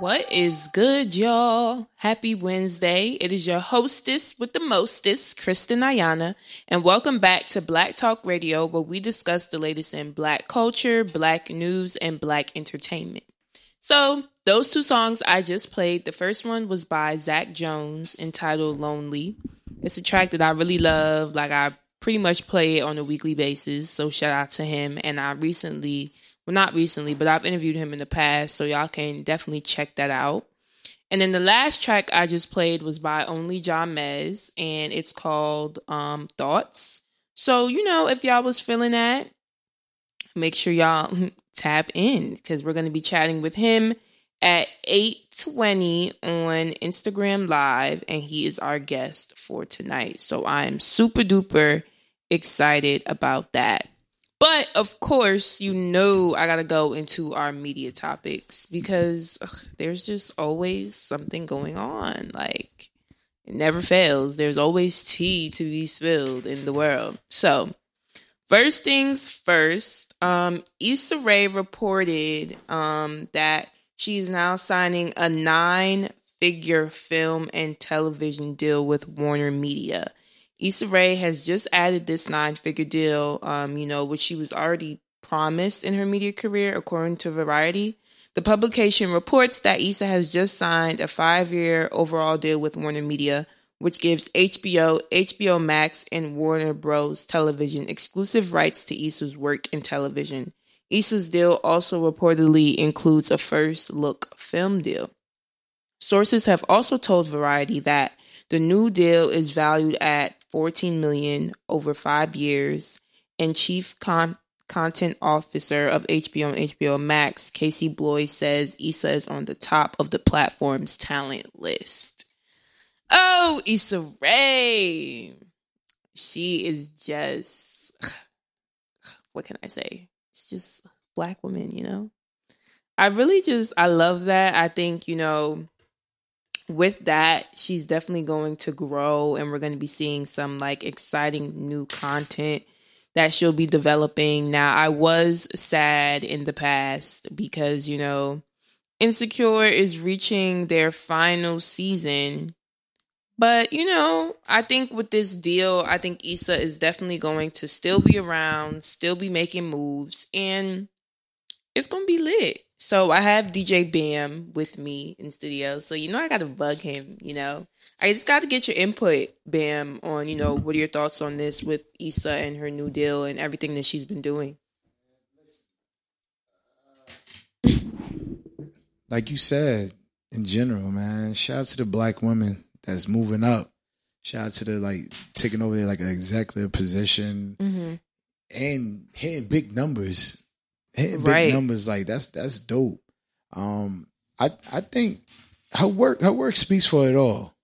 What is good, y'all? Happy Wednesday. It is your hostess with the mostest, Kristen Ayana, and welcome back to Black Talk Radio, where we discuss the latest in Black culture, Black news, and Black entertainment. So, those two songs I just played, the first one was by Zach Jones entitled Lonely. It's a track that I really love. Like, I pretty much play it on a weekly basis, so shout out to him. And I recently well, not recently, but I've interviewed him in the past, so y'all can definitely check that out. And then the last track I just played was by Only Jamez, and it's called um, Thoughts. So, you know, if y'all was feeling that, make sure y'all tap in because we're going to be chatting with him at 8:20 on Instagram live and he is our guest for tonight. So I am super duper excited about that. But of course, you know, I got to go into our media topics because ugh, there's just always something going on. Like, it never fails. There's always tea to be spilled in the world. So, first things first, um, Issa Rae reported um, that she's now signing a nine figure film and television deal with Warner Media. Issa Rae has just added this nine figure deal, um, you know, which she was already promised in her media career, according to Variety. The publication reports that Issa has just signed a five year overall deal with Warner Media, which gives HBO, HBO Max, and Warner Bros. Television exclusive rights to Issa's work in television. Issa's deal also reportedly includes a first look film deal. Sources have also told Variety that the new deal is valued at 14 million over 5 years and chief con- content officer of HBO and HBO Max, Casey Bloys says Issa is on the top of the platform's talent list. Oh, Issa Rae. She is just what can I say? It's just black woman, you know? I really just I love that. I think, you know, with that, she's definitely going to grow and we're going to be seeing some like exciting new content that she'll be developing. Now, I was sad in the past because, you know, Insecure is reaching their final season. But, you know, I think with this deal, I think Issa is definitely going to still be around, still be making moves, and it's going to be lit. So I have DJ Bam with me in studio. So you know I got to bug him, you know. I just got to get your input, Bam, on, you know, what are your thoughts on this with Issa and her new deal and everything that she's been doing? like you said, in general, man, shout out to the black women that's moving up. Shout out to the like taking over their like an executive position Mm-hmm. and hitting big numbers hitting Right. big numbers like that's that's dope. Um, I I think her work her work speaks for it all.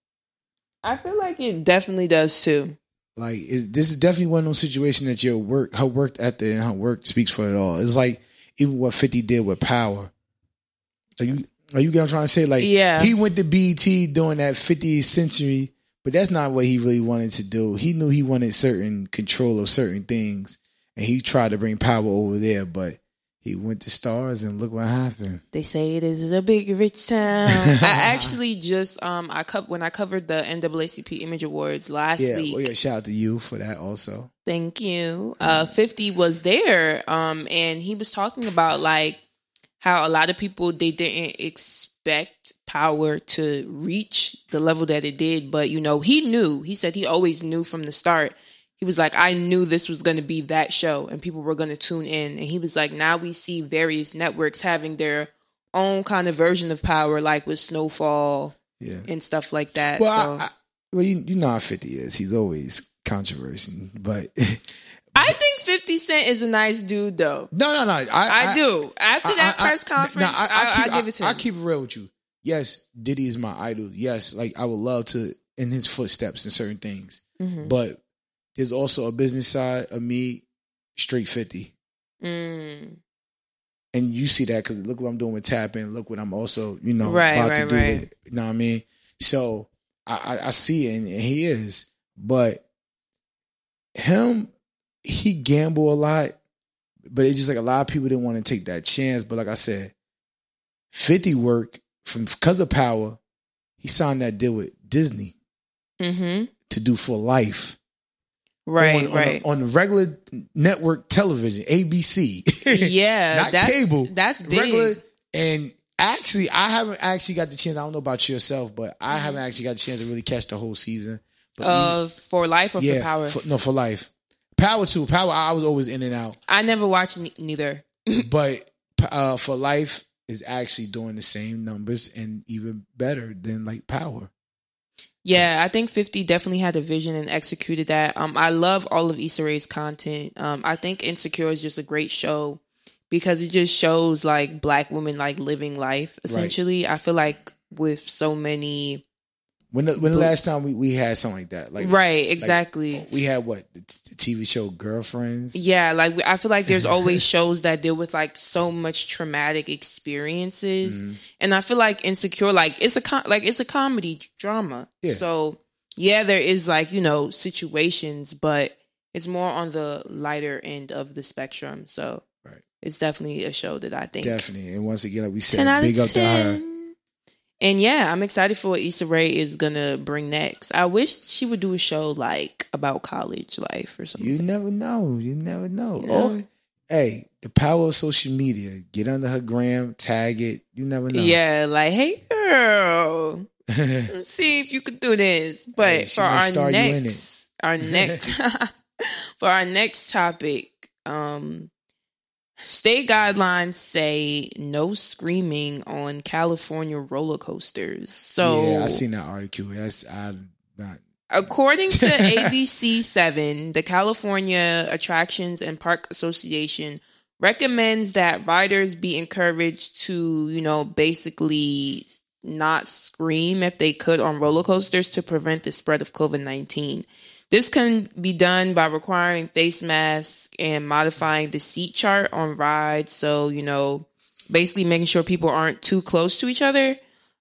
I feel like it definitely does too. Like it, this is definitely one of those situations that your work her work ethic and her work speaks for it all. It's like even what Fifty did with Power. Are you are you I'm trying to say? Like Yeah. he went to BET during that 50th century, but that's not what he really wanted to do. He knew he wanted certain control of certain things, and he tried to bring power over there, but he went to Starz and look what happened. They say it is a big rich town. I actually just um I co- when I covered the NAACP Image Awards last Yeah, week. well, yeah, shout out to you for that also. Thank you. Uh, 50 was there, um, and he was talking about like how a lot of people they didn't expect power to reach the level that it did, but you know he knew. He said he always knew from the start. He was like, I knew this was going to be that show, and people were going to tune in. And he was like, now we see various networks having their own kind of version of power, like with Snowfall Yeah. and stuff like that. Well, so I, I, well, you, you know how Fifty is. He's always controversy, but I think 50 Cent is a nice dude, though. no, no, no. I, I, do. After that press conference, no, I, I, keep, give it to him. I keep it real with you. Yes, Diddy is my idol. Yes, like I would love to in his footsteps in certain things. Mhm. But there's also a business side of me, straight fifty, Mm. and you see that because look what I'm doing with tapping. Look what I'm also you know Right, about to do. right. With, you know what I mean? So I, I, I see it, and he is, but him he gamble a lot, but it's just like a lot of people didn't want to take that chance. But like I said, 50 work from because of Power, he signed that deal with Disney Mm-hmm. to do for life. Right, on, right. On, the regular network television, ABC. yeah, Not that's cable. That's big. regular. And actually, I haven't actually got the chance. I don't know about yourself, but I haven't actually got the chance to really catch the whole season. But Of for life or yeah, for power. for- no, for life. Power too. Power. I was always in and out, I never watched ne- neither. but uh, for life is actually doing the same numbers and even better than like Power. Yeah, I think 50 definitely had a vision and executed that. Um, I love all of Issa Rae's content. Um, I think Insecure is just a great show because it just shows like black women like living life. Essentially, I feel like with so many, When the, when the last time we, we had something like that, like right? Exactly. we had what the, t- the TV show Girlfriends. Yeah, like I feel like there's always shows that deal with like so much traumatic experiences, Mhm. and I feel like Insecure, like it's a com- like it's a comedy drama. Yeah. So yeah, there is like you know situations, but it's more on the lighter end of the spectrum. So Right. it's definitely a show that I think Definitely. And once again, like we said, big up to her. And yeah, I'm excited for what Issa Rae is gonna bring next. I wish she would do a show like about college life or something. You never know. You never know. You know? Oh, hey, the power of social media. Get under her gram, tag it. You never know. Yeah, like, hey girl, see if you could do this. But Hey, for our next, our next, for our next topic, um, state guidelines say no screaming on California roller coasters. So, yeah, I seen that article. That's I not. According to ABC 7, the California Attractions and Park Association recommends that riders be encouraged to, you know, basically not scream if they could on roller coasters to prevent the spread of COVID 19. This can be done by requiring face masks and modifying the seat chart on rides. So, you know, basically making sure people aren't too close to each other.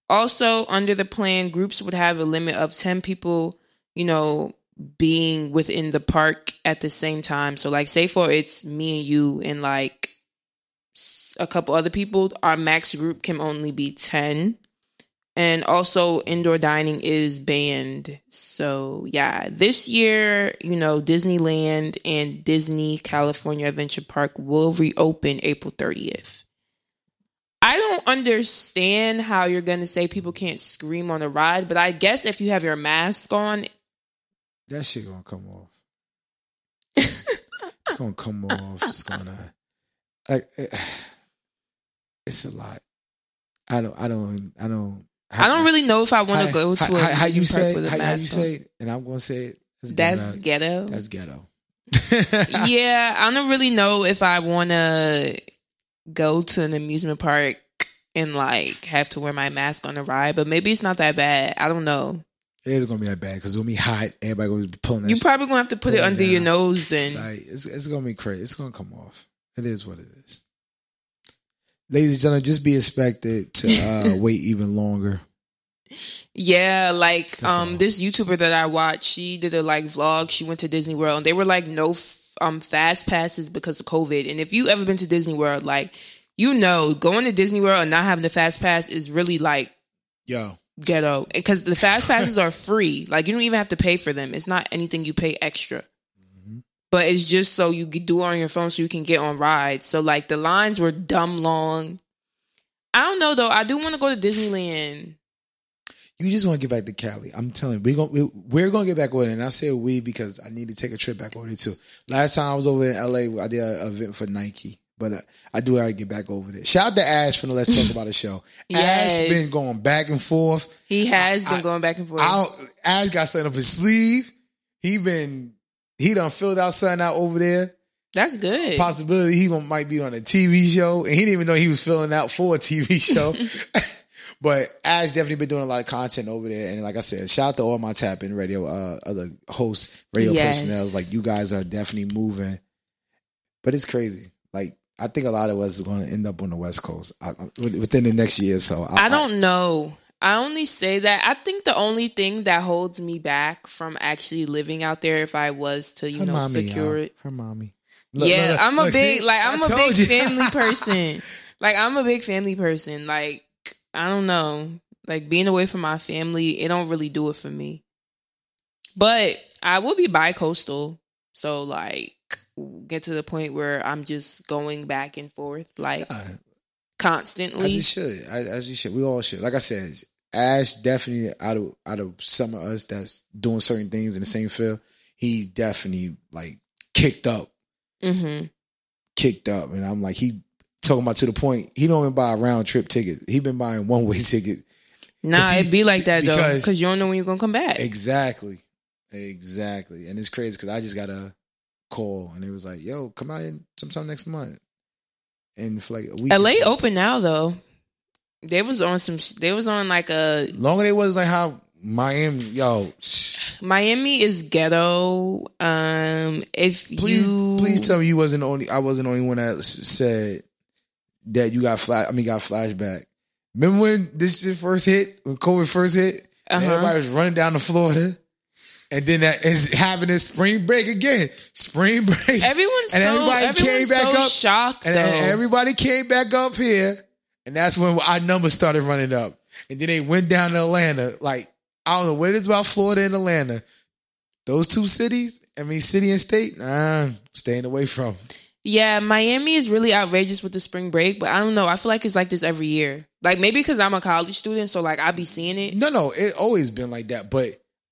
Also, under the plan, groups would have a limit of 10 people, you know, being within the park at the same time. So, like, say for it's me and you and like a couple other people, our max group can only be 10. And also, indoor dining is banned. So, yeah, this year, you know, Disneyland and Disney California Adventure Park will reopen April 30th. I don't understand how you're going to say people can't scream on a ride, but I guess if you have your mask on, That shit gonna come off. it's gonna come off. It's gonna like it- it's a lot. I don't. I don't. I don't. I don't really know if I want to go to how, a how, how you say with a how, how you say it, and I'm gonna say it. That's That's ghetto. That's ghetto. yeah, I don't really know if I want to go to an amusement park and like have to wear my mask on the ride, but maybe it's not that bad. I don't know. It is gonna be that bad because it's gonna be hot. Everybody gonna be pulling. You probably gonna have to put it under your nose then. Like it's it's gonna be crazy. It's gonna come off. It is what it is. Ladies and gentlemen, just be expected to uh, wait even longer. Yeah, like That's um all. this YouTuber that I watched, she did a like vlog. She went to Disney World and they were like no f- um fast passes because of COVID. And if you ever been to Disney World, like you know, going to Disney World and not having the fast pass is really like Yo, ghetto because the fast passes are free. Like you don't even have to pay for them. It's not anything you pay extra. But it's just so you do it on your phone so you can get on rides. So like the lines were dumb long. I don't know though. I do want to go to Disneyland. you just want to get back to Cali. I'm telling you, we going we, we're gonna get back over there. And I say we because I need to take a trip back over there too. Last time I was over in LA, I did an event for Nike. But uh, I do gotta get back over there. Shout out to Ash from the Let's Talk About It show. Yes. Ash been going back and forth. He has been I- going back and forth. I Ash got something up his sleeve. He been he done filled out something out over there. That's good. Possibility he might be on a TV show, and he didn't even know he was filling out for a TV show. but Ash definitely been doing a lot of content over there, and like I said, shout out to all my tap in radio, uh, other hosts, radio Yes. personnel. Like you guys are definitely moving, but it's crazy. Like I think a lot of us is going to end up on the West Coast I, I- within the next year. or So I don't know. I only say that. I think the only thing that holds me back from actually living out there, if I was to, you her know, mommy, secure y'all. it. her mommy. yeah, I'm a look, big see? like I I'm a big you. family person. like I'm a big family person. Like I don't know. Like being away from my family, it don't really do it for me. But I will be bi-coastal. So like get to the point where I'm just going back and forth like Yeah, constantly. as you should. As you should. We all should. Like I said, Ash definitely out of out of some of us that's doing certain things in the same field, he definitely like kicked up, hmm kicked up, and I'm like he talking about to the point he don't even buy a round trip ticket. He been buying one way ticket. Nah, he- it be like that though, because- because you don't know when you're gonna come back. Exactly, exactly, and it's crazy because I just got a call and it was like, "Yo, come out in sometime next month." And for like a week, LA open now though. They was on some. They was on like a Longer it was like how Miami, yo, Miami is ghetto. Um, if please, you please tell me you wasn't the only. I wasn't the only one that s- said that you got flash. I mean, got flashback. Remember when this shit first hit? When COVID first hit, and Uh-huh. everybody was running down to Florida, and then that is happening. Spring break again. Spring break. everyone's and so everybody everyone's came back so up, shocked and though. everybody came back up here, and that's when our numbers started running up. And then they went down to Atlanta. Like I don't know what it is about Florida and Atlanta. Those two cities, I mean, city and state, nah, I'm staying away from. Yeah, Miami is really outrageous with the spring break, but I don't know. I feel like it's like this every year. Like maybe because I'm a college student, so like I be seeing it. No, no, it always been like that. But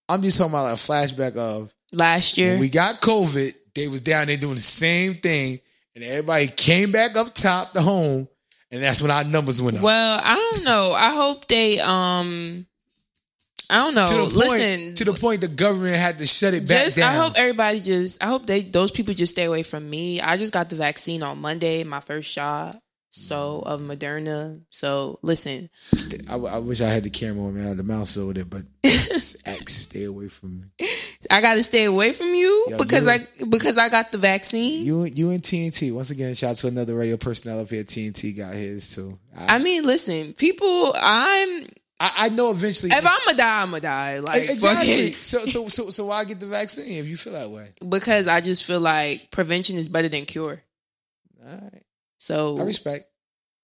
I'm just talking about like a flashback of Last year, we got COVID. They was down there doing the same thing, and everybody came back up top the home, and that's when our numbers went up. well, I don't know. I hope they um, I don't know. to the point, Listen, to the point, the government had to shut it back just down. I hope everybody just I hope they those people just stay away from me. I just got the vaccine on Monday, my first shot. So mm-hmm. of Moderna. So listen, I, I wish I had the camera on me. I had the mouse over there, but X, stay away from me. I got to stay away from you Yo, because I because I got the vaccine. You, you and TNT. Once again, shout out to another radio personnel up here. TNT got his too. I, I mean, listen, people. I'm I, I know eventually. if I'm gonna die, I'm gonna die. Like exactly. So, so, so, so, why get the vaccine if you feel that way? because I just feel like prevention is better than cure. All right, So I respect.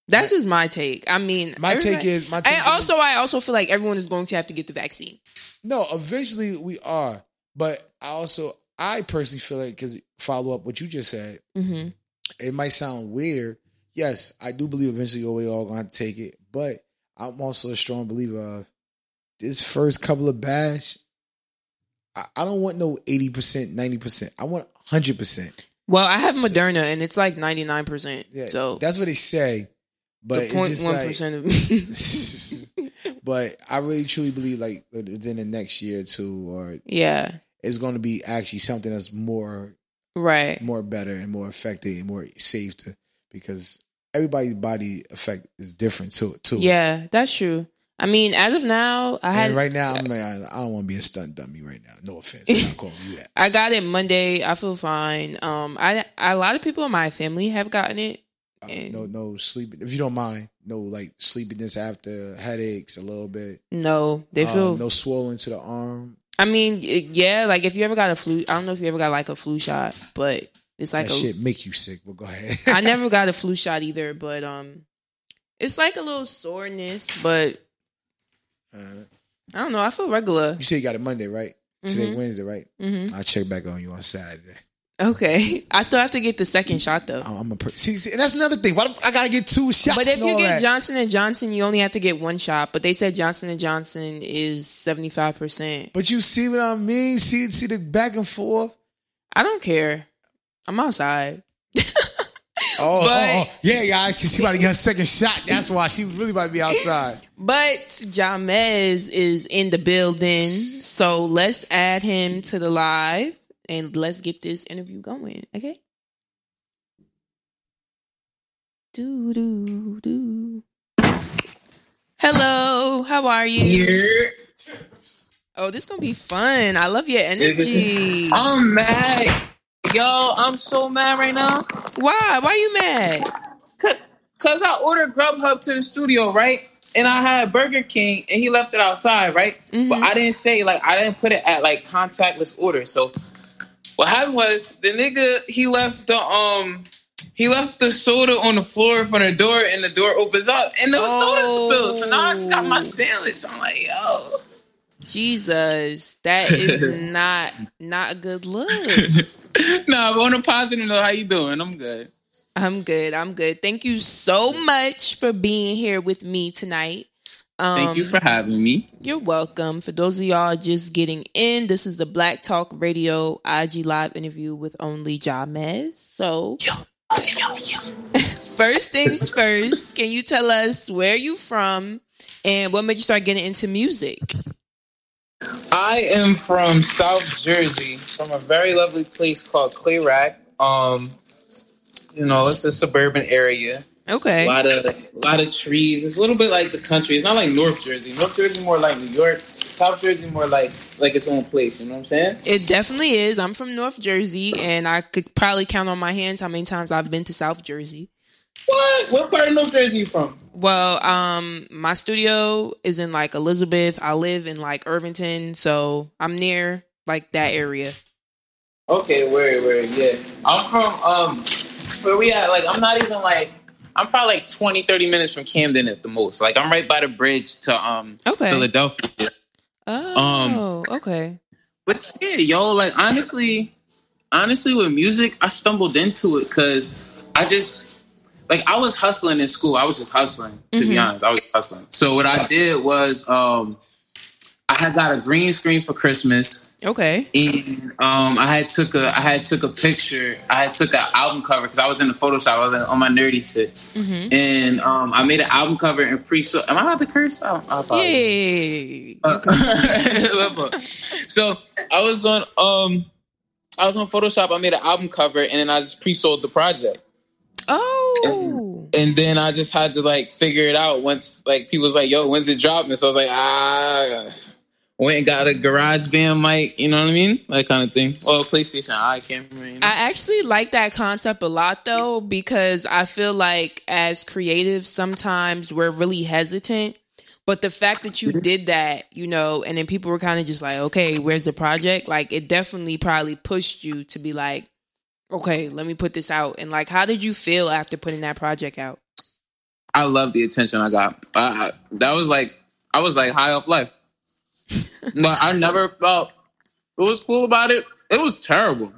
that's just my take. I mean, My take is my take and is- also I also feel like everyone is going to have to get the vaccine. No, eventually we are, but I also I personally feel like because follow up what you just said, Mm-hmm. it might sound weird. Yes, I do believe eventually we all gonna have to take it, but I'm also a strong believer of this first couple of bash. I, I don't want no eighty percent, ninety percent. I want hundred percent. Well, I have Moderna, and it's like ninety nine percent. Yeah, So that's what they say. But the it's just one like, percent of me. but I really truly believe like within the next year or two, or yeah. it's going to be actually something that's more Right. more better and more effective and more safe to because everybody's body effect is different too. too. Yeah, that's true. I mean, as of now, I had And right now, I'm like, I I don't want to be a stunt dummy right now. No offense, I'm calling you that. I got it Monday. I feel fine. Um, I a lot of people in my family have gotten it. Uh, And- no, no sleeping. If you don't mind, no like sleepiness after headaches a little bit. No, they Uh, feel. no swollen to the arm. I mean, yeah, like if you ever got a flu, I don't know if you ever got like a flu shot, but it's like that a, shit make you sick. But go ahead. I never got a flu shot either, but um, it's like a little soreness, but Uh, I don't know. I feel regular. you say you got it Monday, right? Today Mhm. Wednesday, right? hmm I'll check back on you on Saturday. Okay, I still have to get the second shot though. I'm I'm a per- see, see, and that's another thing. Why do I gotta get two shots? But if you get that? Johnson and Johnson, you only have to get one shot. But they said Johnson and Johnson is seventy five percent. but you see what I mean? See, see the back and forth. I don't care. I'm outside. Oh, oh, But- oh, oh, yeah, yeah. Cause she about to get her second shot. That's why she really about to be outside. But Jamez is in the building, so let's add him to the live and let's get this interview going. Okay. Do do do. Hello, how are you? Yeah. Oh, this gonna be fun. I love your energy. I'm mad. Yo, I'm so mad right now. Why? Why you mad? Cause I ordered Grubhub to the studio, right? And I had Burger King and he left it outside, right? Mhm. But I didn't say like I didn't put it at like contactless order. So what happened was the nigga he left the um he left the soda on the floor in front of the door, and the door opens up, and there was Oh. soda spilled. So now I just got my sandwich. I'm like, yo. Jesus, that is not not a good look. nah, but on a positive note, how you doing? I'm good. I'm good. I'm good. Thank you so much for being here with me tonight. Um, Thank you for having me. You're welcome. For those of y'all just getting in, this is the Black Talk Radio IG live interview with only Jamez. So, first things first, can you tell us where you from and what made you start getting into music? I am from South Jersey, from a very lovely place called Clay Rack. Um, you know, it's a suburban area. A Okay. lot of a lot of trees. It's a little bit like the country. It's not like North Jersey. North Jersey more like New York. South Jersey more like like its own place. You know what I'm saying? It definitely is. I'm from North Jersey, and I could probably count on my hands how many times I've been to South Jersey. What? What part of North Jersey are you from? Well, um, my studio is in like Elizabeth. I live in like Irvington, so I'm near like that area. Okay, where where yeah. I'm from um where we at? Like I'm not even like I'm probably like 20, 30 minutes from Camden at the most. Like I'm right by the bridge to um Okay. Philadelphia. Oh, okay. But yeah, yo, like honestly, honestly, with music, I stumbled into it because I just like I was hustling in school. I was just hustling, to be Mhm. honest. I was hustling. So what I did was um I had got a green screen for Christmas. Okay. And um, I had took a I had took a picture. I had took an album cover because I was in the Photoshop. I was on my nerdy shit, Mm-hmm. and um, I made an album cover and pre. So am I allowed to curse? I, I. Yay. Uh, so I was on um I was on Photoshop. I made an album cover and then I just pre-sold the project. Oh. And then I just had to like figure it out once like people was like, "Yo, when's it dropping?" So I was like, "Ah." Went and got a GarageBand mic, you know what I mean? That kind of thing. Well, PlayStation Eye camera. You know? I actually like that concept a lot though, because I feel like as creatives, sometimes we're really hesitant. But the fact that you did that, you know, and then people were kind of just like, okay, where's the project? Like, it definitely probably pushed you to be like, okay, let me put this out. And like, how did you feel after putting that project out? I love the attention I got. I, I, that was like I was like high off life, but I never felt what was cool about it. It was terrible.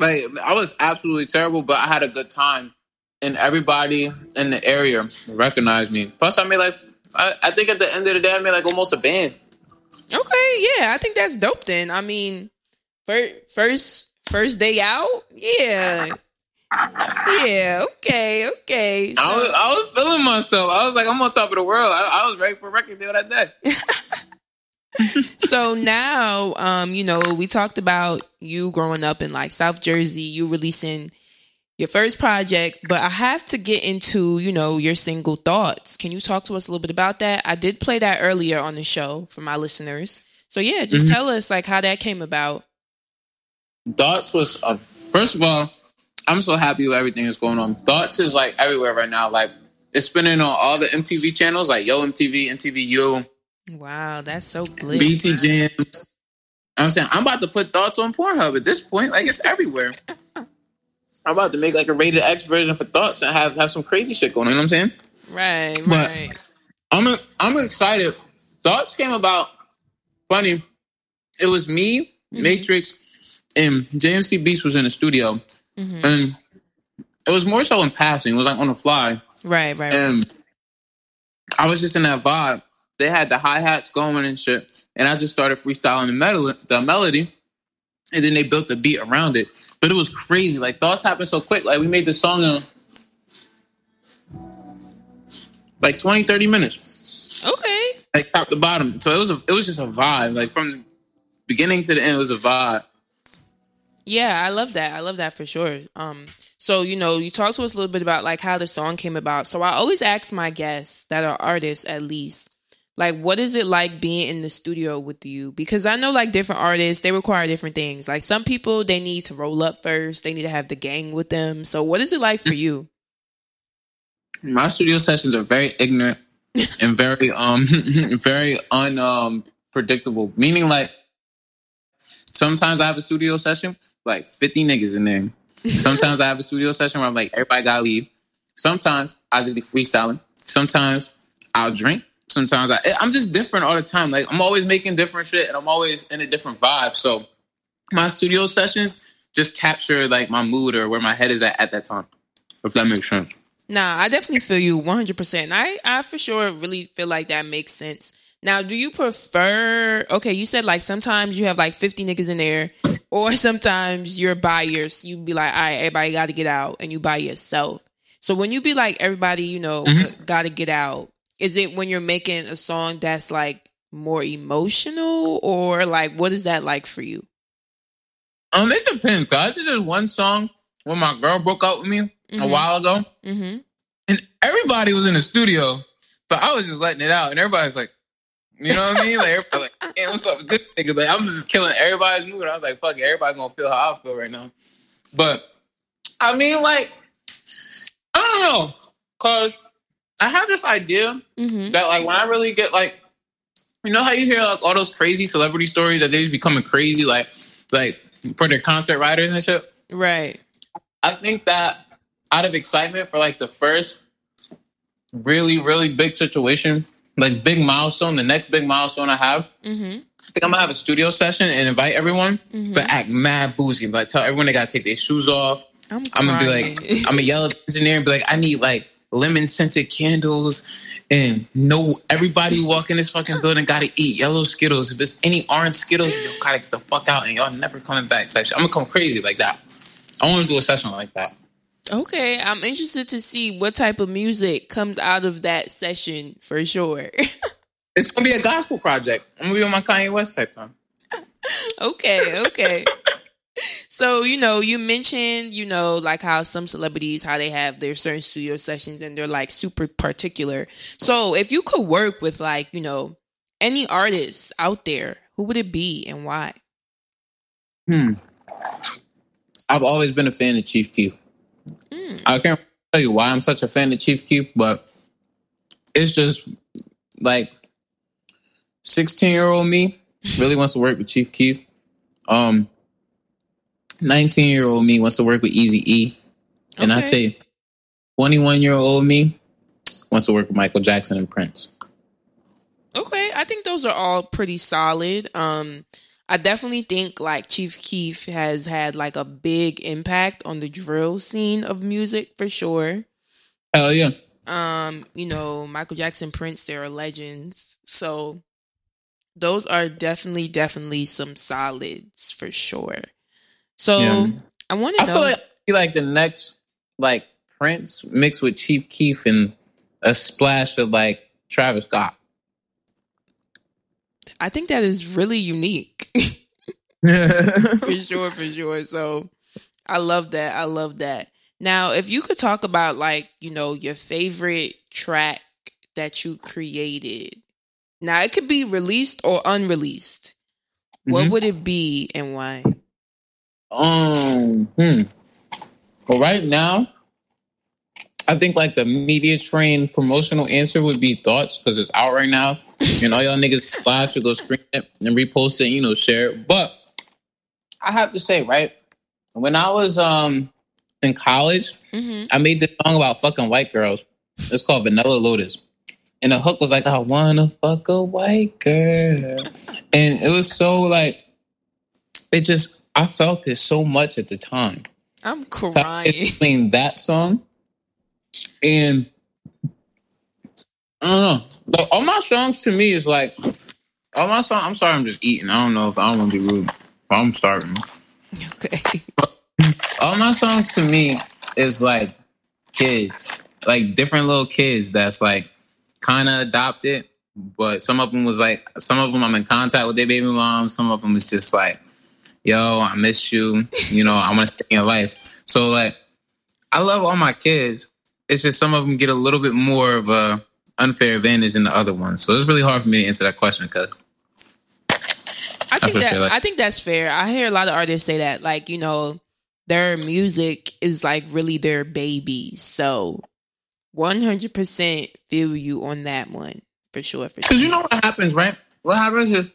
Like I was absolutely terrible, but I had a good time, and everybody in the area recognized me. Plus, I made like I, I think at the end of the day, I made like almost a band. Okay, yeah, I think that's dope. Then I mean, first first first day out, yeah, yeah, okay, okay. I was I was feeling myself. I was like I'm on top of the world. I, I was ready for a record deal that day. so now um you know we talked about you growing up in like south jersey you releasing your first project but i have to get into you know your single thoughts can you talk to us a little bit about that i did play that earlier on the show for my listeners so yeah just Mhm. tell us like how that came about Thoughts was uh, first of all, I'm so happy with everything that's going on. Thoughts is like everywhere right now. Like it's spinning on all the MTV channels, like Yo MTV, MTVU, wow that's so glitter BET Jams. I'm saying I'm about to put Thoughts on Pornhub at this point. Like it's everywhere. I'm about to make like a rated X version for Thoughts and have have some crazy shit going on. You know what I'm saying? right But- right I'm I'm excited. Thoughts came about funny. It was me, Mhm. Matrix, and JMC Beast was in the studio. Mhm. And it was more so in passing. It was like on the fly. right right And I was just in that vibe. They had the hi hats going and shit. And I just started freestyling the, mel- the melody. And then they built the beat around it. But it was crazy. Like thoughts happened so quick. Like we made the song in like 20, 30 minutes. okay Like top to bottom. So it was a, it was just a vibe. Like from the beginning to the end, it was a vibe. Yeah, I love that. I love that for sure. Um, so you know, you talk to us a little bit about like how the song came about. So I always ask my guests that are artists, at least, like, what is it like being in the studio with you? Because I know like different artists, they require different things. Like some people, they need to roll up first. They need to have the gang with them. So what is it like for you? my studio sessions are very ignorant and very um very un um predictable. Meaning like sometimes I have a studio session like 50 niggas in there. Sometimes I have a studio session where I'm like, everybody gotta leave. Sometimes I'll just be freestyling. Sometimes I'll drink. Sometimes I, eh, I'm just different all the time. Like I'm always making different shit, and I'm always in a different vibe. So my studio sessions just capture like my mood or where my head is at at that time. If that makes sense. Nah, I definitely feel you 100%. I, I for sure really feel like that makes sense. Now, do you prefer, okay, you said like sometimes you have like 50 niggas in there, or sometimes you're by yourself. You be like, all right, everybody got to get out, and you by yourself. So when you be like, everybody, you know, Mhm. got to get out, is it when you're making a song that's like more emotional, or like what is that like for you? Um, it depends. Cause I did this one song when my girl broke up with me a Mhm. while ago, Mm-hmm. and everybody was in the studio, but I was just letting it out, and everybody's like, you know what I mean? Like, everybody like, hey, what's up with this nigga? Like, I'm just killing everybody's mood. I was like, fuck it, everybody gonna feel how I feel right now. But I mean, like, I don't know, cause I have this idea Mm-hmm. that like when I really get like, you know how you hear like all those crazy celebrity stories that they just becoming crazy, like, like for their concert riders and shit. Right. I think that out of excitement for like the first really, really big situation, like big milestone, the next big milestone I have, Mm-hmm. I think I'm gonna have a studio session and invite everyone, Mhm. but act mad bougie. Like tell everyone they gotta take their shoes off. I'm, I'm gonna be like, I'm gonna yell at the engineer and be like, I need like lemon scented candles and no everybody walk in this fucking building gotta eat yellow Skittles. If there's any orange Skittles, you gotta get the fuck out and y'all never coming back type shit. I'm gonna come crazy like that. I wanna do a session like that. Okay, I'm interested to see what type of music comes out of that session for sure. It's gonna be a gospel project. I'm gonna be on my Kanye West type time. okay, okay. so, you know, you mentioned, you know, like how some celebrities how they have their certain studio sessions and they're like super particular. So, if you could work with like, you know, any artists out there, who would it be and why? Hmm. I've always been a fan of Chief Keef. I can't tell you why I'm such a fan of Chief Keef, but it's just like 16 year old me really wants to work with Chief Keef. Um, 19 year old me wants to work with Easy E, and Okay. say 21 year old me wants to work with Michael Jackson and Prince. Okay, I think those are all pretty solid. Um, I definitely think like Chief Keef has had like a big impact on the drill scene of music for sure. Hell yeah. Um, you know, Michael Jackson, Prince, they are legends. So those are definitely, definitely some solids for sure. So Yeah. I want to I know. feel like be like the next like Prince mixed with Chief Keef and a splash of like Travis Scott. I think that is really unique. for sure, for sure. So I love that. I love that. Now, if you could talk about like, you know, your favorite track that you created. Now it could be released or unreleased. What Mhm. would it be and why? Um, hmm. Well, right now, I think like the media train promotional answer would be thoughts because it's out right now, and all y'all niggas live should go screen it and repost it, you know, share it. But I have to say, right, when I was um in college, hmm I made this song about fucking white girls. It's called Vanilla Lotus. And the hook was like, I wanna fuck a white girl. And it was so like, it just, I felt it so much at the time. I'm So crying. between that song and I don't know. But all my songs to me is like, all my songs, I'm sorry, I'm just eating. I don't know if I don't want to be rude. I'm starving. okay. all my songs to me is like kids, like different little kids that's like kind of adopted, but some of them was like some of them I'm in contact with their baby mom. Some of them is just like, yo, I miss you. You know, I want to stay in your life. So like, I love all my kids. It's just some of them get a little bit more of a unfair advantage than the other ones. So it's really hard for me to answer that question because I think that like- I think that's fair. I hear a lot of artists say that, like you know, their music is like really their baby. So, one hundred percent feel you on that one for sure. For Because sure. you know what happens, right? What happens is,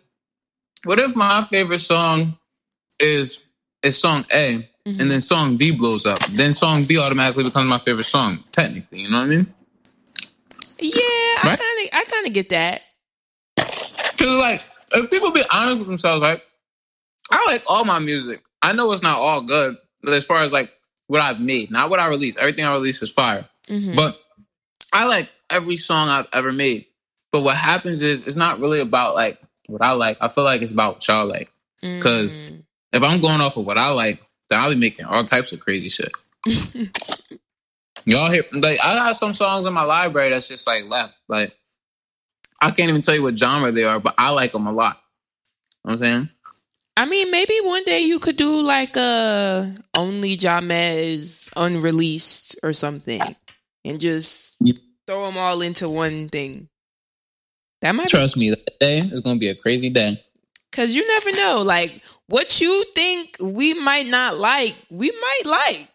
what if my favorite song is is song A, Mhm. and then song B blows up. Then song B automatically becomes my favorite song. Technically, you know what I mean? Yeah, I kind of, I kind of get that. Because like, if people be honest with themselves, like, I like all my music. I know it's not all good, but as far as like what I've made, not what I release. Everything I release is fire. Mhm. But I like every song I've ever made. But what happens is it's not really about like what I like. I feel like it's about what y'all like. 'cause- Mhm. If I'm going off of what I like, then I'll be making all types of crazy shit. y'all hear like I got some songs in my library that's just like left. Like I can't even tell you what genre they are, but I like them a lot. You know what I'm saying? I mean, maybe one day you could do like a only Jamez unreleased or something, and just throw them all into one thing. That might be Trust me, that day is gonna be a crazy day. Cause you never know. Like what you think we might not like, we might like.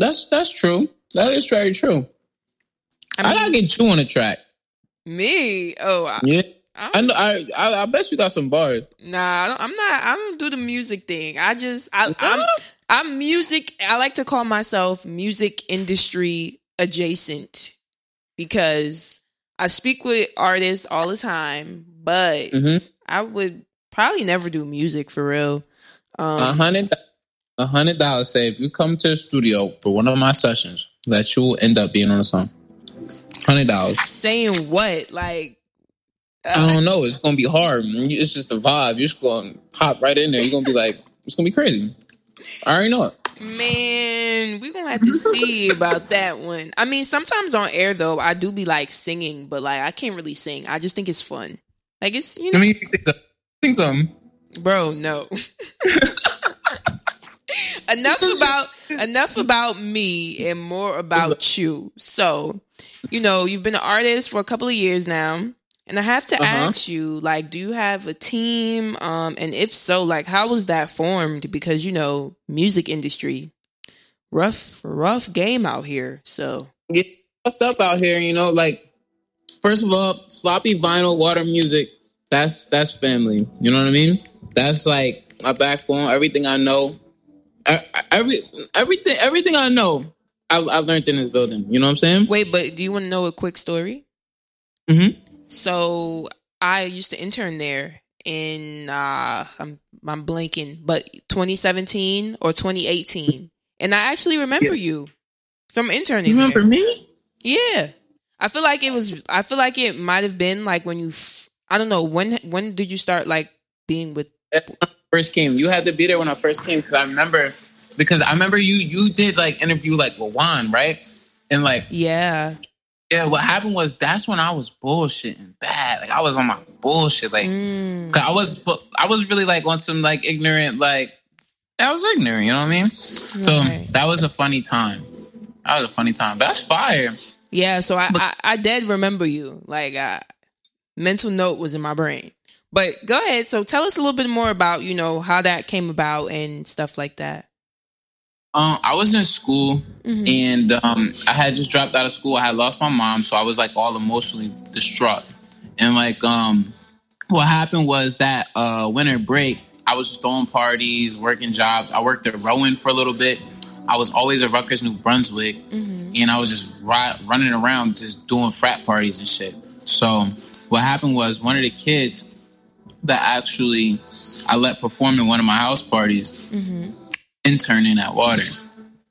That's that's true. That is very true. I I, gotta get you on the track. me. Oh, I, Yeah, I I know. I, I I bet you got some bars. nah. I don't, I'm not. I don't do the music thing. I just. I, I'm. I'm music. I like to call myself music industry adjacent because I speak with artists all the time, but Mhm. I would probably never do music for real. Um, A hundred, a hundred dollars. Say if you come to the studio for one of my sessions, that you will end up being on a song. Hundred dollars. saying what? Like, I don't uh, know. It's gonna be hard. It's just a vibe. You're just gonna pop right in there. You're gonna be like, it's gonna be crazy. I already know it. Man, we're gonna have to see about that one. I mean, sometimes on air though, I do be like singing, but like I can't really sing. I just think it's fun. Like it's you I know, mean, think some- bro, no. enough about enough about me and more about you. So, you know, you've been an artist for a couple of years now. And I have to Uh-huh. ask you, like, do you have a team? Um, and if so, like, how was that formed? Because you know, music industry, rough, rough game out here. So, get fucked up out here, you know, like first of all, sloppy vinyl water music, that's that's family. You know what I mean? That's like my backbone, everything I know. Every everything everything I know, I, I learned in this building. You know what I'm saying? wait, but do you want to know a quick story? Mhm. So, I used to intern there in uh, I'm I'm blanking, but 2017 or 2018, and I actually remember you from interning. You remember there. me? Yeah, I feel like it was. I feel like it might have been like when you. F- I don't know when. When did you start like being with? First came. You had to be there when I first came because I remember because I remember you you did like interview like with Juan, right? And like Yeah. yeah, what happened was that's when I was bullshitting bad. Like I was on my bullshit. Like Mm. I was, I was really like on some like ignorant, like I was ignorant. You know what I mean? So that was a funny time. That was a funny time. But that's fire. Yeah, so I, But- I I did remember you. Like uh mental note was in my brain. But go ahead. So tell us a little bit more about, you know, how that came about and stuff like that. Um, I was in school Mhm. and um, I had just dropped out of school. I had lost my mom, so I was like all emotionally distraught. And like, um, what happened was that uh, winter break, I was just throwing parties, working jobs. I worked at Rowan for a little bit. I was always at Rutgers, New Brunswick, Mhm. and I was just ri- running around just doing frat parties and shit. So what happened was one of the kids that actually I let perform in one of my house parties, Mhm. interning at Water.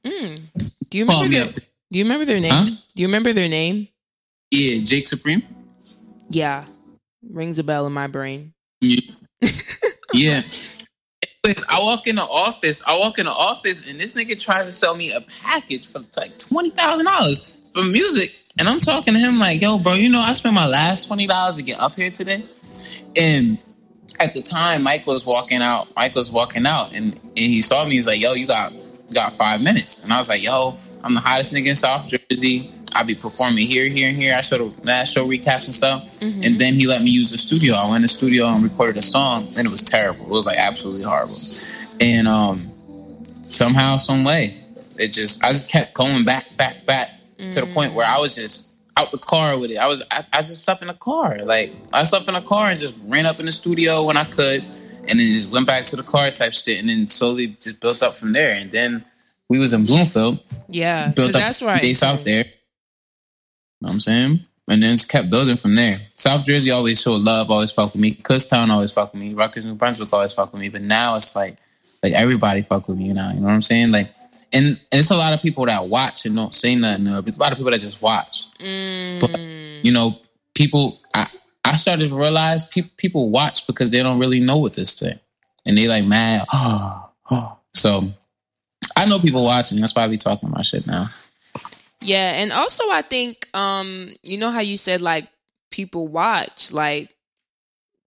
Mm. Do you remember their. Do you remember their name? Huh? Do you remember their name? Yeah, Jake Supreme. Yeah. Rings a bell in my brain. Yeah. yeah. Anyways, I walk in the office. I walk in the office, and this nigga tries to sell me a package for like twenty thousand dollars for music. And I'm talking to him like, "Yo, bro, you know I spent my last twenty dollars to get up here today." And at the time, Mike was walking out. Mike was walking out, and, and he saw me. He's like, "Yo, you got you got five minutes." And I was like, "Yo, I'm the hottest nigga in South Jersey. I be performing here, here, and here. I show the last show recaps and stuff." Mhm. And then he let me use the studio. I went in the studio and recorded a song, and it was terrible. It was like absolutely horrible. And um, somehow, some way, it just I just kept going back, back, back to the point where I was just out the car with it. I was I, I just slept in the car. Like I slept in the car and just ran up in the studio when I could and then just went back to the car type shit, and then slowly just built up from there. And then we was in Bloomfield, Yeah, built up that's right. base out there. You know what I'm saying? And then just kept building from there. South Jersey always showed love, always fuck with me. Kutztown always fuck with me. Rutgers, New Brunswick always fuck with me. But now it's like, like everybody fuck with me now. You know what I'm saying? Like, and, and it's a lot of people that watch and don't say nothing. Or it's a lot of people that just watch. Mm, You know, people. I I started to realize people people watch because they don't really know what this thing, and they like mad. so I know people watching. That's why I be talking about shit now. yeah, and also I think um, you know how you said like people watch like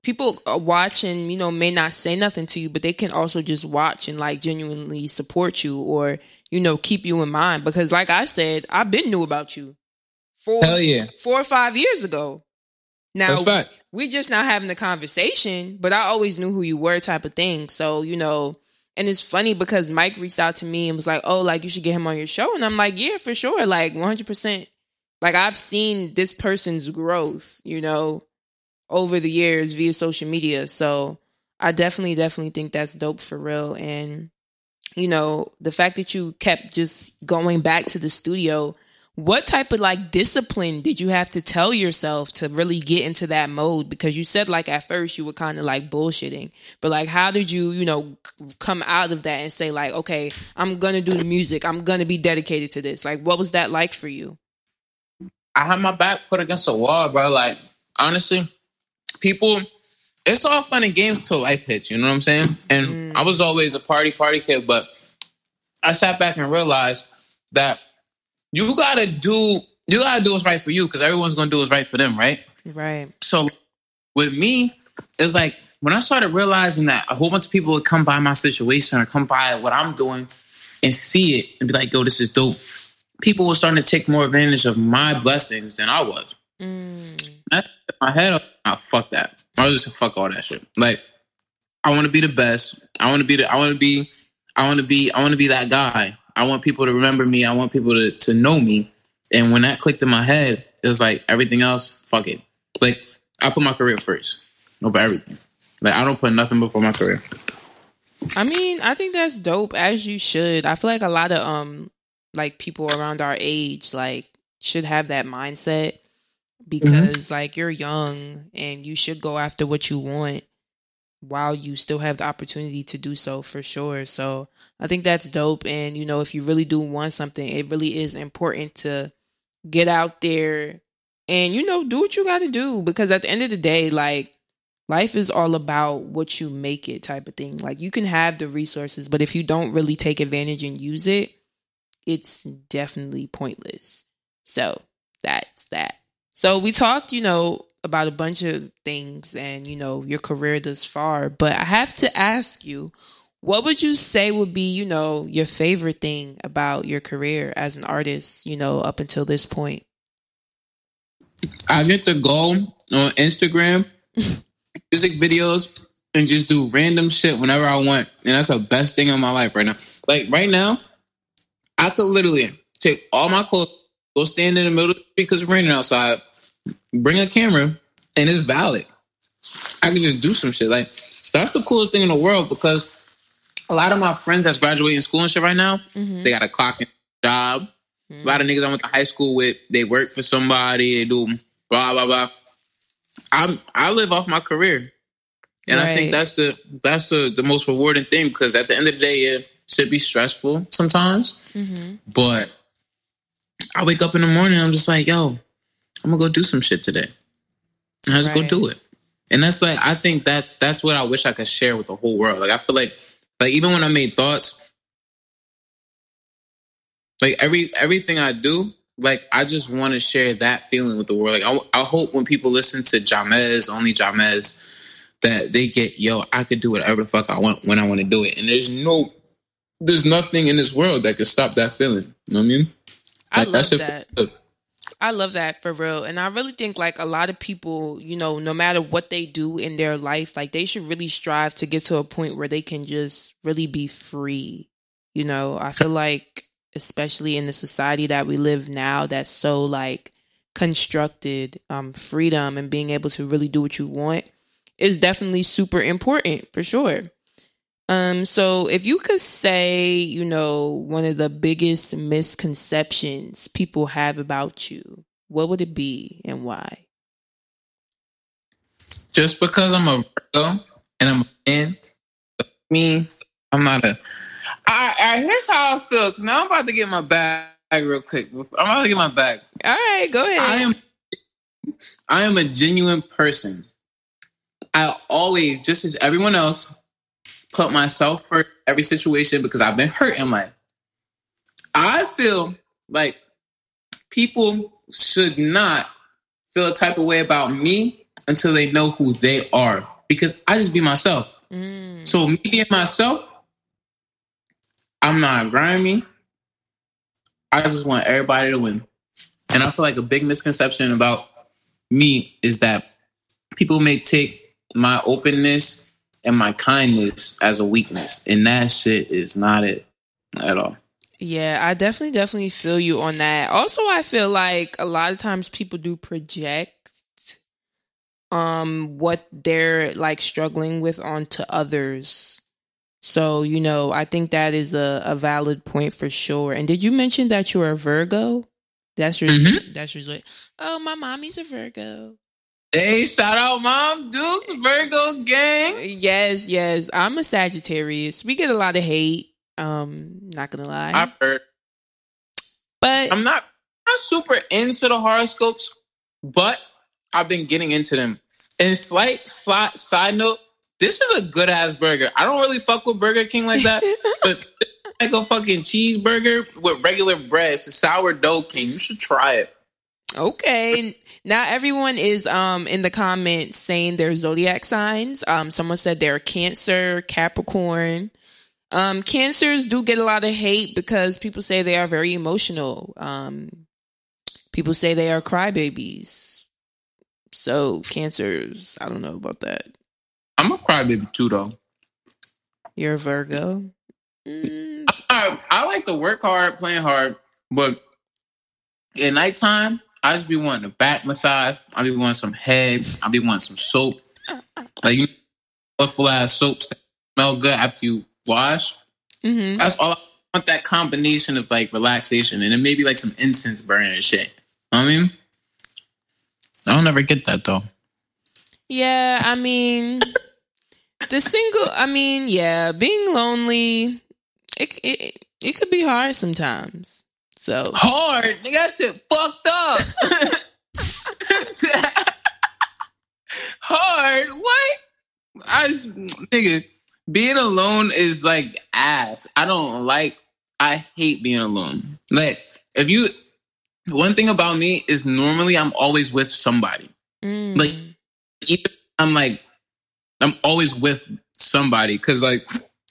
people are watching you know may not say nothing to you but they can also just watch and like genuinely support you or you know keep you in mind because like i said i've been knew about you four Hell yeah, four or five years ago now that's fact. we just now having the conversation, but I always knew who you were type of thing. So, you know, and it's funny because Mike reached out to me and was like, Oh, like you should get him on your show. And I'm like, Yeah, for sure. Like 100%. Like I've seen this person's growth, you know, over the years via social media. So I definitely, definitely think that's dope for real. And, you know, the fact that you kept just going back to the studio what type of like discipline did you have to tell yourself to really get into that mode because you said like at first you were kind of like bullshitting but like how did you you know come out of that and say like okay i'm gonna do the music i'm gonna be dedicated to this like what was that like for you I had my back put against a wall, bro. Like, honestly, people, it's all fun and games till life hits, you know what I'm saying? And Mm. I was always a party, party kid, but I sat back and realized that you gotta do, you gotta do what's right for you because everyone's gonna do what's right for them, right? right So with me, it's like when I started realizing that a whole bunch of people would come by my situation or come by what I'm doing and see it and be like, yo, this is dope. People were starting to take more advantage of my blessings than I was. Mm. That's in my head. Oh, fuck that. I was just fuck all that shit. Like, I want to be the best. I want to be the. I want to be. I want to be. I want to be that guy. I want people to remember me. I want people to to know me. And when that clicked in my head, it was like everything else. Fuck it. Like I put my career first over everything. Like I don't put nothing before my career. I mean, I think that's dope as you should. I feel like a lot of um like people around our age like should have that mindset Mm-hmm. because like you're young and you should go after what you want while you still have the opportunity to do so for sure. So, I think that's dope. And you know, if you really do want something, it really is important to get out there and you know, do what you got to do. Because at the end of the day like life is all about what you make it type of thing. Like you can have the resources but if you don't really take advantage and use it it's definitely pointless. So that's that so we talked you know about a bunch of things and you know your career thus far but i have to ask you what would you say would be you know your favorite thing about your career as an artist you know up until this point I get to go on Instagram, music videos, and just do random shit whenever I want. And that's the best thing in my life right now. Like right now, I could literally take all my clothes, go stand in the middle of the street because it's raining outside, bring a camera, and it's valid. I can just do some shit. Like that's the coolest thing in the world because a lot of my friends that's graduating school and shit right now, mm-hmm. they got a clock in job. A lot of niggas I went to high school with, they work for somebody, they do blah blah blah. I'm I live off my career. And I think that's the that's the, the most rewarding thing because at the end of the day it should be stressful sometimes. Mm-hmm. But I wake up in the morning I'm just like, yo, I'm gonna go do some shit today. And I just go Right. do it. And that's like I think that's that's what I wish I could share with the whole world. Like I feel like like even when I made thoughts, like every everything I do, like I just want to share that feeling with the world. Like I, I hope when people listen to Jamez, only Jamez, that they get yo, I could do whatever the fuck I want when I want to do it, and there's no, there's nothing in this world that could stop that feeling. You know what I mean? I Like, love that. feels. I love that for real. And I really think like a lot of people, you know, no matter what they do in their life, like they should really strive to get to a point where they can just really be free. You know, I feel like especially in the society that we live now that's so like constructed um freedom and being able to really do what you want is definitely super important for sure. Um, so if you could say, you know, one of the biggest misconceptions people have about you, what would it be and why? Just because I'm a Virgo and I'm a man, me, I'm not a. I, I here's how I feel. Cause now I'm about to get my bag real quick. I'm about to get my bag. All right, go ahead. I am. I am a genuine person. I always, just as everyone else, put myself first every situation because I've been hurt in life. I feel like people should not feel a type of way about me until they know who they are because I just be myself. Mm. So me being myself, I'm not grimy. I just want everybody to win. And I feel like a big misconception about me is that people may take my openness and my kindness as a weakness. And that shit is not it at all. Yeah, I definitely, definitely feel you on that. Also, I feel like a lot of times people do project um what they're like struggling with onto others. So, you know, I think that is a, a valid point for sure. And did you mention that you're a Virgo? That's your mm-hmm. that's your oh my mommy's a Virgo. Hey, shout out Mom Duke, Virgo gang. Yes, yes. I'm a Sagittarius. We get a lot of hate. Um, not gonna lie. I've heard. But I'm not not super into the horoscopes, but I've been getting into them. And slight, slight side note, this is a good ass burger. I don't really fuck with Burger King like that, but like a fucking cheeseburger with regular bread. It's a sourdough king. You should try it. Okay. Now everyone is um in the comments saying their zodiac signs. Um someone said they're Cancer, Capricorn. Um cancers do get a lot of hate because people say they are very emotional. Um people say they are crybabies. So cancers, I don't know about that. I'm a crybaby too though. You're a Virgo. Mm. I, I like to work hard, playing hard, but at nighttime, I just be wanting a back massage. I be wanting some head. I be wanting some soap. Like you full ass soaps that smell good after you wash. Mm-hmm. That's all. I want that combination of like relaxation and then maybe like some incense burning and shit. You know I mean, I don't ever get that though. Yeah, I mean, the single. I mean, yeah, being lonely. It it it could be hard sometimes. So hard, nigga. That shit fucked up. hard. What? I nigga. Being alone is like ass. I don't like. I hate being alone. Like if you. One thing about me is normally I'm always with somebody. Mm. Like even I'm like I'm always with somebody because like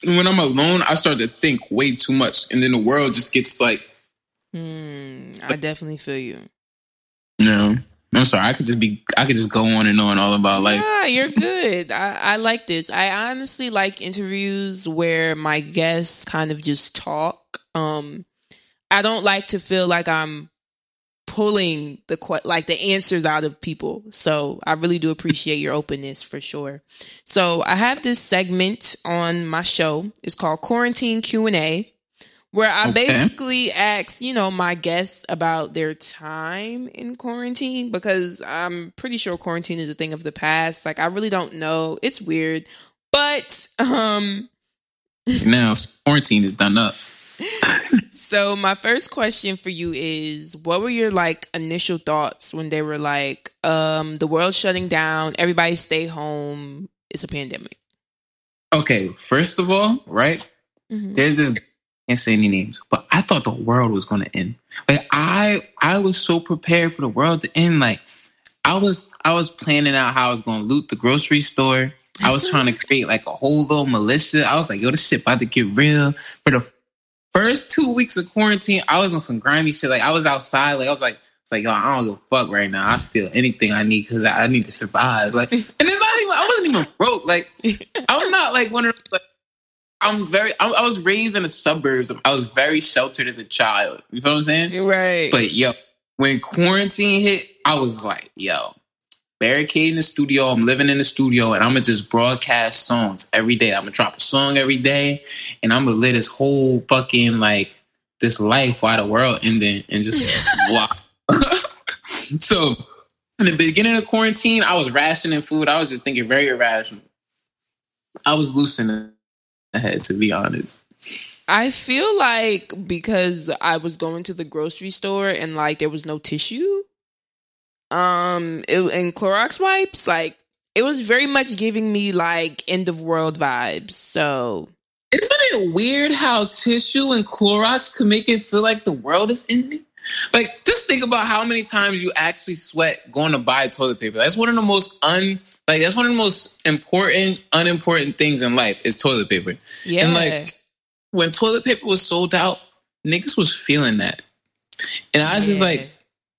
when I'm alone, I start to think way too much, and then the world just gets like Mm, I definitely feel you. No. I'm sorry. I could just be. I could just go on and on all about life. Yeah, you're good. I, I like this. I honestly like interviews where my guests kind of just talk. Um, I don't like to feel like I'm pulling the like the answers out of people. So I really do appreciate your openness for sure. So I have this segment on my show. It's called Quarantine Q and A where I okay. basically ask, you know, my guests about their time in quarantine because I'm pretty sure quarantine is a thing of the past. Like I really don't know. It's weird. But um now quarantine is done up. so my first question for you is what were your like initial thoughts when they were like um the world's shutting down, everybody stay home, it's a pandemic. Okay, first of all, right? Mm-hmm. There's this can't say any names, but I thought the world was going to end. Like I, I was so prepared for the world to end. Like I was, I was planning out how I was going to loot the grocery store. I was trying to create like a whole little militia. I was like, yo, this shit about to get real. For the first two weeks of quarantine, I was on some grimy shit. Like I was outside. Like I was like, it's like, yo, I don't give a fuck right now. I steal anything I need because I need to survive. Like, and then I wasn't even broke. Like, I'm not like one of like I'm very. I, I, was raised in the suburbs. I was very sheltered as a child. You know what I'm saying? Right. But yo, when quarantine hit, I was like, yo, barricade in the studio. I'm living in the studio, and I'm gonna just broadcast songs every day. I'm gonna drop a song every day, and I'm gonna live this whole fucking like this life while the world ending, and just wow. so, in the beginning of quarantine, I was rationing food. I was just thinking very irrational. I was loosening ahead, to be honest. I feel like because I was going to the grocery store and like there was no tissue, um, it, and Clorox wipes, like it was very much giving me like end of world vibes. So isn't it weird how tissue and Clorox can make it feel like the world is ending? Like, just think about how many times you actually sweat going to buy toilet paper. That's one of the most un like that's one of the most important, unimportant things in life is toilet paper. yeah, And like when toilet paper was sold out, niggas was feeling that. And I was just like,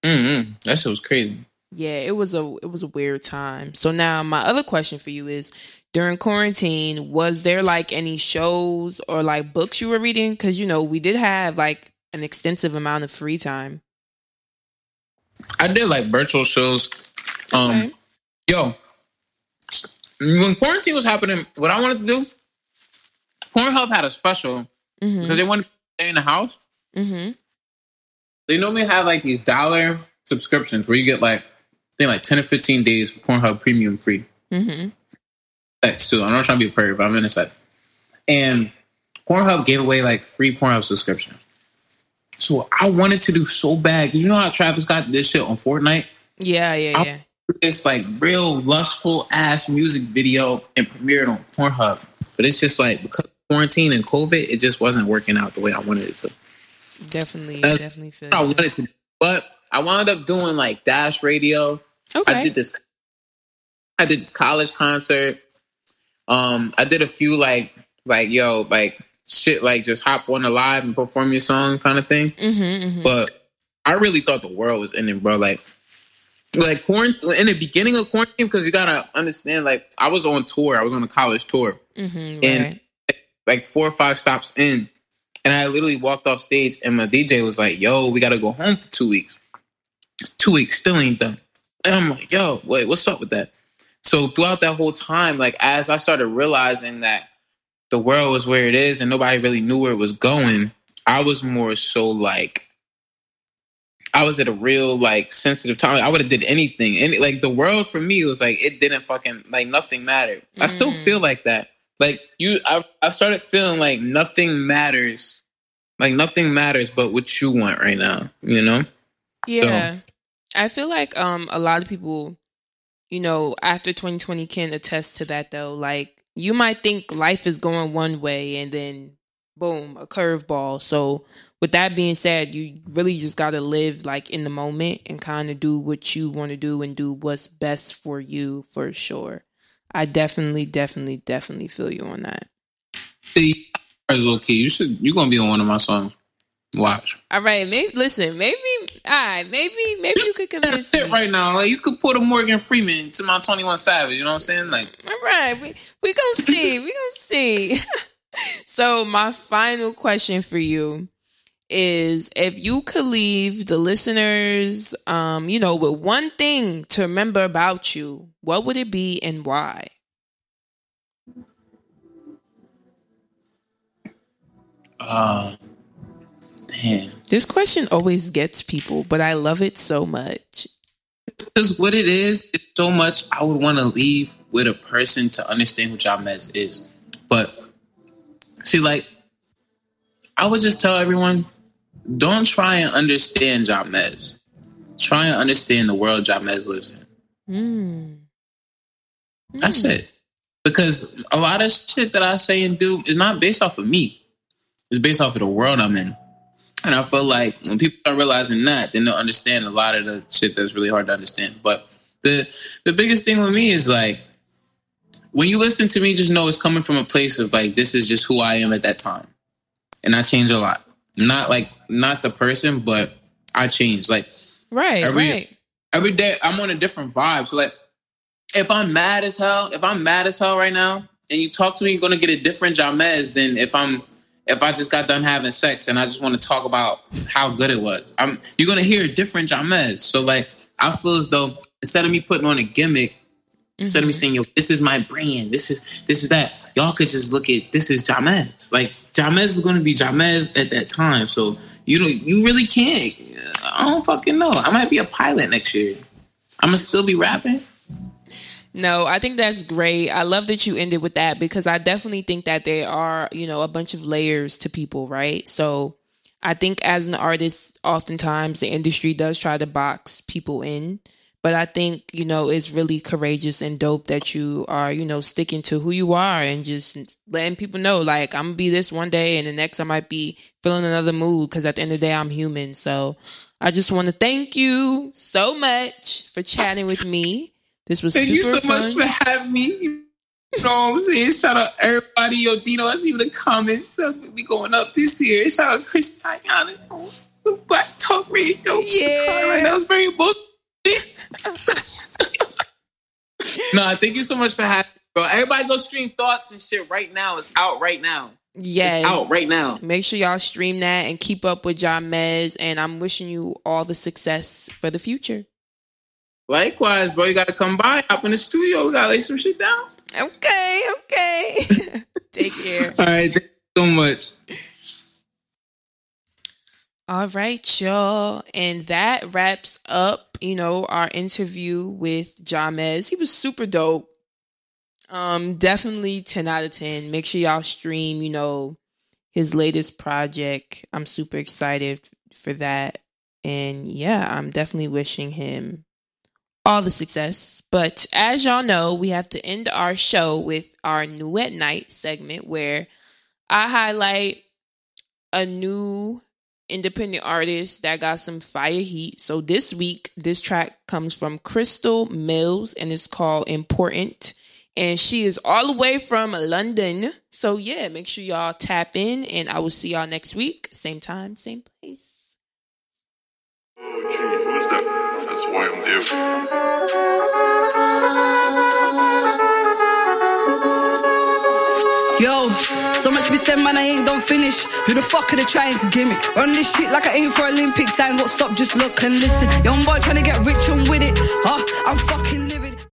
mm that shit was crazy. Yeah, it was a it was a weird time. So now my other question for you is during quarantine, was there like any shows or like books you were reading cuz you know, we did have like an extensive amount of free time. I did like virtual shows. Um Okay. yo, when quarantine was happening, what I wanted to do, Pornhub had a special because Mhm. they wanted to stay in the house. Mm-hmm. They normally have like these dollar subscriptions where you get like I think like ten or fifteen days of Pornhub Premium free. Mhm. Sex too. I'm not trying to be a pervert, but I'm in a set. And Pornhub gave away like free Pornhub subscription. So I wanted to do so bad. You know how Travis got this shit on Fortnite? Yeah, yeah, I'll- yeah. This like real lustful ass music video and premiered on Pornhub. But it's just like because of quarantine and COVID, it just wasn't working out the way I wanted it to. Definitely, Uh, definitely feel. I wanted to, but I wound up doing like Dash Radio. Okay. I did this. I did this college concert. Um, I did a few like like yo like shit like just hop on the live and perform your song kind of thing. Mhm. mhm. But I really thought the world was ending, bro. Like like quarantine in the beginning of quarantine because you gotta understand. Like I was on tour. I was on a college tour. Mhm, and- right. Like four or five stops in, and I literally walked off stage, and my DJ was like, "Yo, we gotta go home for two weeks." Two weeks still ain't done. And I'm like, "Yo, wait, what's up with that?" So throughout that whole time, like as I started realizing that the world was where it is and nobody really knew where it was going, I was more so like I was at a real like sensitive time. I would have did anything. And like the world for me was like it didn't fucking like nothing mattered. I still Mm. feel like that. Like you I I started feeling like nothing matters. Like nothing matters but what you want right now, you know? Yeah. I feel like um a lot of people, you know, after 2020 can attest to that though. Like you might think life is going one way and then boom, a curveball. So with that being said, you really just got to live like in the moment and kind of do what you want to do and do what's best for you for sure. I definitely definitely definitely feel you on that. It's okay. You should you're gonna be on one of my songs. Watch. All right, maybe listen, maybe all right, maybe maybe you could convince That's me. it right now. Like you could put a Morgan Freeman to my 21 Savage, you know what I'm saying? Like All right, we we gonna see. We gonna see. so my final question for you is: If you could leave the listeners, um, you know, with one thing to remember about you, what would it be and why? uh damn. This question always gets people, but I love it so much. Because what it is, it's so much I would want to leave with a person to understand who Jamez is. But see, like, I would just tell everyone, don't try and understand Jamez. Try and understand the world Jamez lives in. Mm. That's Mm. it. Because a lot of shit that I say and do is not based off of me. It's based off of the world I'm in. And I feel like when people start realizing that, then they'll understand a lot of the shit that's really hard to understand. But the the biggest thing with me is like when you listen to me, just know it's coming from a place of like this is just who I am at that time. And I change a lot. Not like not the person, but I change. Like Right, Every- right. every day I'm on a different vibe. So like if I'm mad as hell, if I'm mad as hell right now, and you talk to me, you're gonna get a different Jamez than if I'm if I just got done having sex and I just want to talk about how good it was. I'm you're gonna hear a different Jamez. So like I feel as though instead of me putting on a gimmick, instead of me mm-hmm. saying, "Yo, this is my brand. This is this is that," y'all could just look at this is Jamez. Like Jamez is going to be Jamez at that time. So you know, you really can't. I don't fucking know. I might be a pilot next year. I'm gonna still be rapping. No, I think that's great. I love that you ended with that because I definitely think that there are, you know, a bunch of layers to people, right? So I think as an artist, oftentimes the industry does try to box people in. But I think, you know, it's really courageous and dope that you are, you know, sticking to who you are and just letting people know, like, I'm gonna be this one day and the next I might be feeling another mood because at the end of the day, I'm human. So I just want to thank you so much for chatting with me. This was Thank you so super much for having me. You know what I'm saying? Shout out everybody. Yo, Dino, I see the comments stuff we going up this year. Shout out Chris on Black Talk Radio. Yeah. Right now it's very emotional. no, thank you so much for having me, bro. Everybody go stream thoughts and shit right now. It's out right now. Yes. It's out right now. Make sure y'all stream that and keep up with Jamez. And I'm wishing you all the success for the future. Likewise, bro. You gotta come by, hop in the studio. We gotta lay some shit down. Okay, okay. Take care. All right, thank you so much. All right, y'all. And that wraps up, you know, our interview with Jamez. He was super dope. Um, definitely 10 out of 10. Make sure y'all stream, you know, his latest project. I'm super excited for that. And yeah, I'm definitely wishing him all the success. But as y'all know, we have to end our show with our new at night segment where I highlight a new independent artist that got some fire heat. So this week, this track comes from Crystal Mills and it's called Important. And she is all the way from London. So yeah, make sure y'all tap in and I will see y'all next week. Same time, same place. Oh, gee, that? That's why I'm there. Yo, so much be said, man, I ain't done finish. Who the fuck are they trying to gimmick? Run this shit like I ain't for Olympics. I ain't got stop, just look and listen. Young boy trying to get rich and with it. Huh? I'm fucking